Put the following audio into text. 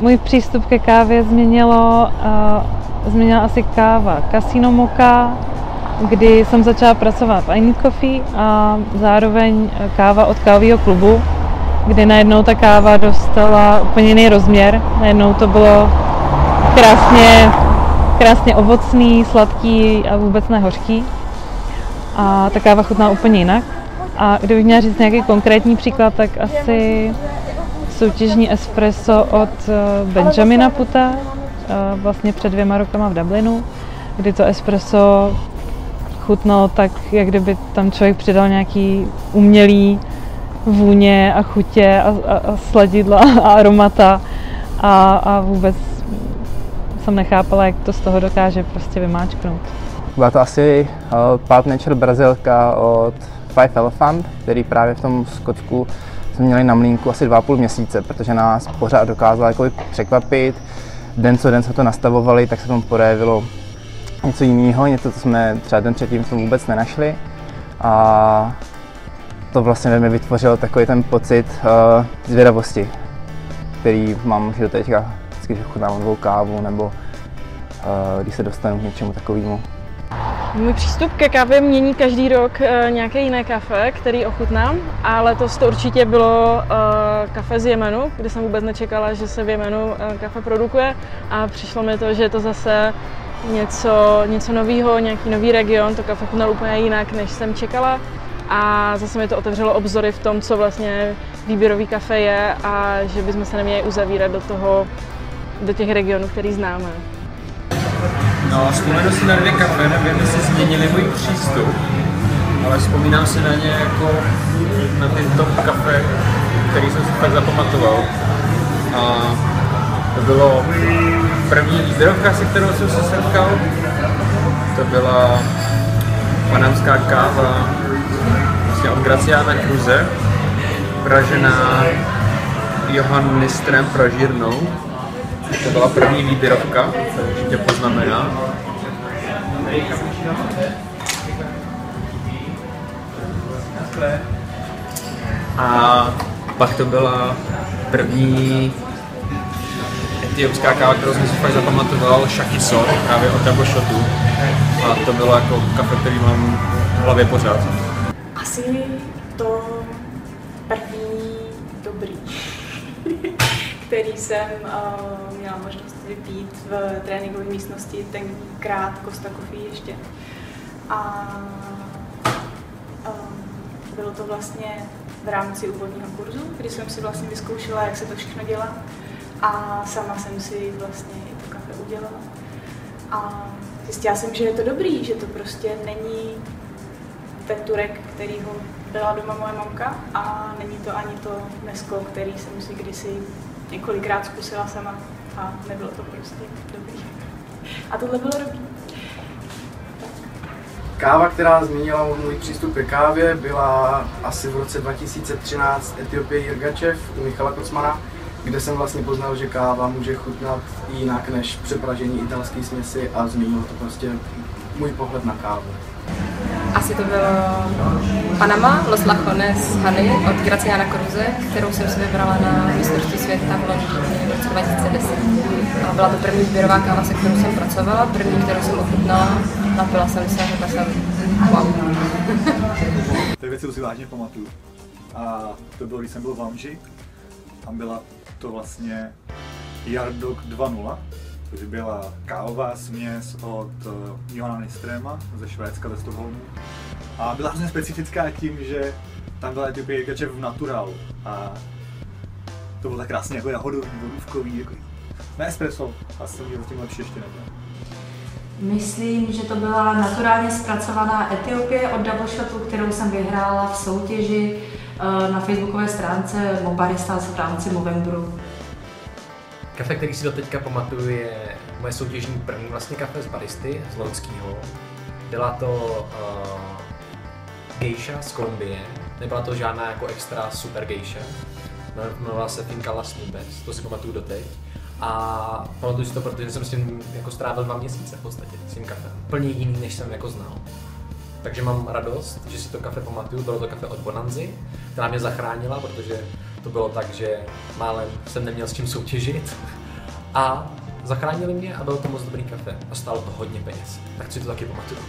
můj přístup ke kávě změnilo, uh, změnila asi káva Casino Moka, kdy jsem začala pracovat v Need Coffee a zároveň káva od kávového klubu, kdy najednou ta káva dostala úplně jiný rozměr. Najednou to bylo krásně, krásně ovocný, sladký a vůbec nehořký. A ta káva chutná úplně jinak. A kdybych měla říct nějaký konkrétní příklad, tak asi soutěžní espresso od eh, Benjamina Puta, eh, vlastně před dvěma rokama v Dublinu, kdy to espresso chutnalo tak, jak kdyby tam člověk přidal nějaký umělý vůně a chutě a, a, a sladidla a aromata a, a vůbec jsem nechápala, jak to z toho dokáže prostě vymáčknout. Byla to asi uh, Pulp Nature Brazilka od Five Elephant, který právě v tom Skotsku jsme měli na mlínku asi dva půl měsíce, protože nás pořád dokázala jako překvapit. Den co den jsme to nastavovali, tak se tomu projevilo něco jiného, něco, co jsme třeba den předtím jsme vůbec nenašli. A to vlastně ve mě vytvořilo takový ten pocit uh, zvědavosti, který mám že do teďka, vždycky, když chutnám novou kávu nebo uh, když se dostanu k něčemu takovému. Můj přístup ke kávě mění každý rok uh, nějaké jiné kafe, který ochutnám, a letos to určitě bylo uh, kafe z Jemenu, kde jsem vůbec nečekala, že se v Jemenu uh, kafe produkuje. A přišlo mi to, že je to zase něco, něco nového, nějaký nový region, to kafe chutnalo úplně jinak, než jsem čekala. A zase mi to otevřelo obzory v tom, co vlastně výběrový kafe je a že bychom se neměli uzavírat do toho, do těch regionů, který známe. No, vzpomenu si na dvě kafe, nevím, jestli změnili můj přístup, ale vzpomínám si na ně jako na ty top kafe, který jsem si fakt zapamatoval. A to bylo první výběrovka, se kterou jsem se setkal. To byla panamská káva vlastně od Graciana Cruze, pražená Johan Nistrem pražírnou. To byla první výběrovka, určitě poznamená. A pak to byla první etiopská káva, kterou jsem si fakt zapamatoval, Shakiso, právě od Double Shotu. A to bylo jako kafe, který mám v hlavě pořád. Asi který jsem uh, měla možnost vypít v tréninkové místnosti, tenkrát Costa Coffee ještě. A um, bylo to vlastně v rámci úvodního kurzu, kdy jsem si vlastně vyzkoušela, jak se to všechno dělá a sama jsem si vlastně i to kafe udělala. A zjistila jsem, že je to dobrý, že to prostě není ten turek, který ho byla doma moje mamka a není to ani to mesko, který jsem si kdysi několikrát zkusila sama a nebylo to prostě dobrý. A tohle bylo dobrý. Káva, která změnila můj přístup ke kávě, byla asi v roce 2013 Etiopie Jirgačev u Michala Kocmana, kde jsem vlastně poznal, že káva může chutnat jinak než přepražení italské směsi a změnilo to prostě můj pohled na kávu. Asi to bylo Panama, Los Lajones Honey od Graciana Cruze, kterou jsem si vybrala na mistrovství světa v Londýně v roce 2010. A byla to první výběrová káva, se kterou jsem pracovala, první, kterou jsem ochutnala, napila jsem se a řekla jsem wow. Ty věci si vážně pamatuju. A to bylo, když jsem byl v Lounge, tam byla to vlastně Yardog 2.0, což byla kávová směs od Johana Nistrema ze Švédska, ze Stockholmu. A byla hrozně specifická tím, že tam byla typy jirgačev v naturálu. A to bylo tak krásně jako jahodový, vodůvkový, jako na espresso. A jsem měl tím lepší ještě nebyl. Myslím, že to byla naturálně zpracovaná Etiopie od Double Shotu, kterou jsem vyhrála v soutěži eh, na facebookové stránce Mobarista v rámci Movembru. Kafe, který si do teďka pamatuju, je moje soutěžní první vlastně kafe z baristy, z Lonskýho. Byla to uh, geisha z Kolumbie, nebyla to žádná jako extra super geisha. Jmenovala se Finka Las Nubes, to si pamatuju doteď. A pamatuju si to, protože jsem s tím jako strávil dva měsíce v podstatě, s tím kafem. Plně jiný, než jsem jako znal. Takže mám radost, že si to kafe pamatuju. Bylo to kafe od Bonanzy, která mě zachránila, protože to bylo tak, že málem jsem neměl s čím soutěžit A zachránili mě a bylo to moc dobrý kafe a stálo to hodně peněz. Tak si to taky pamatuju.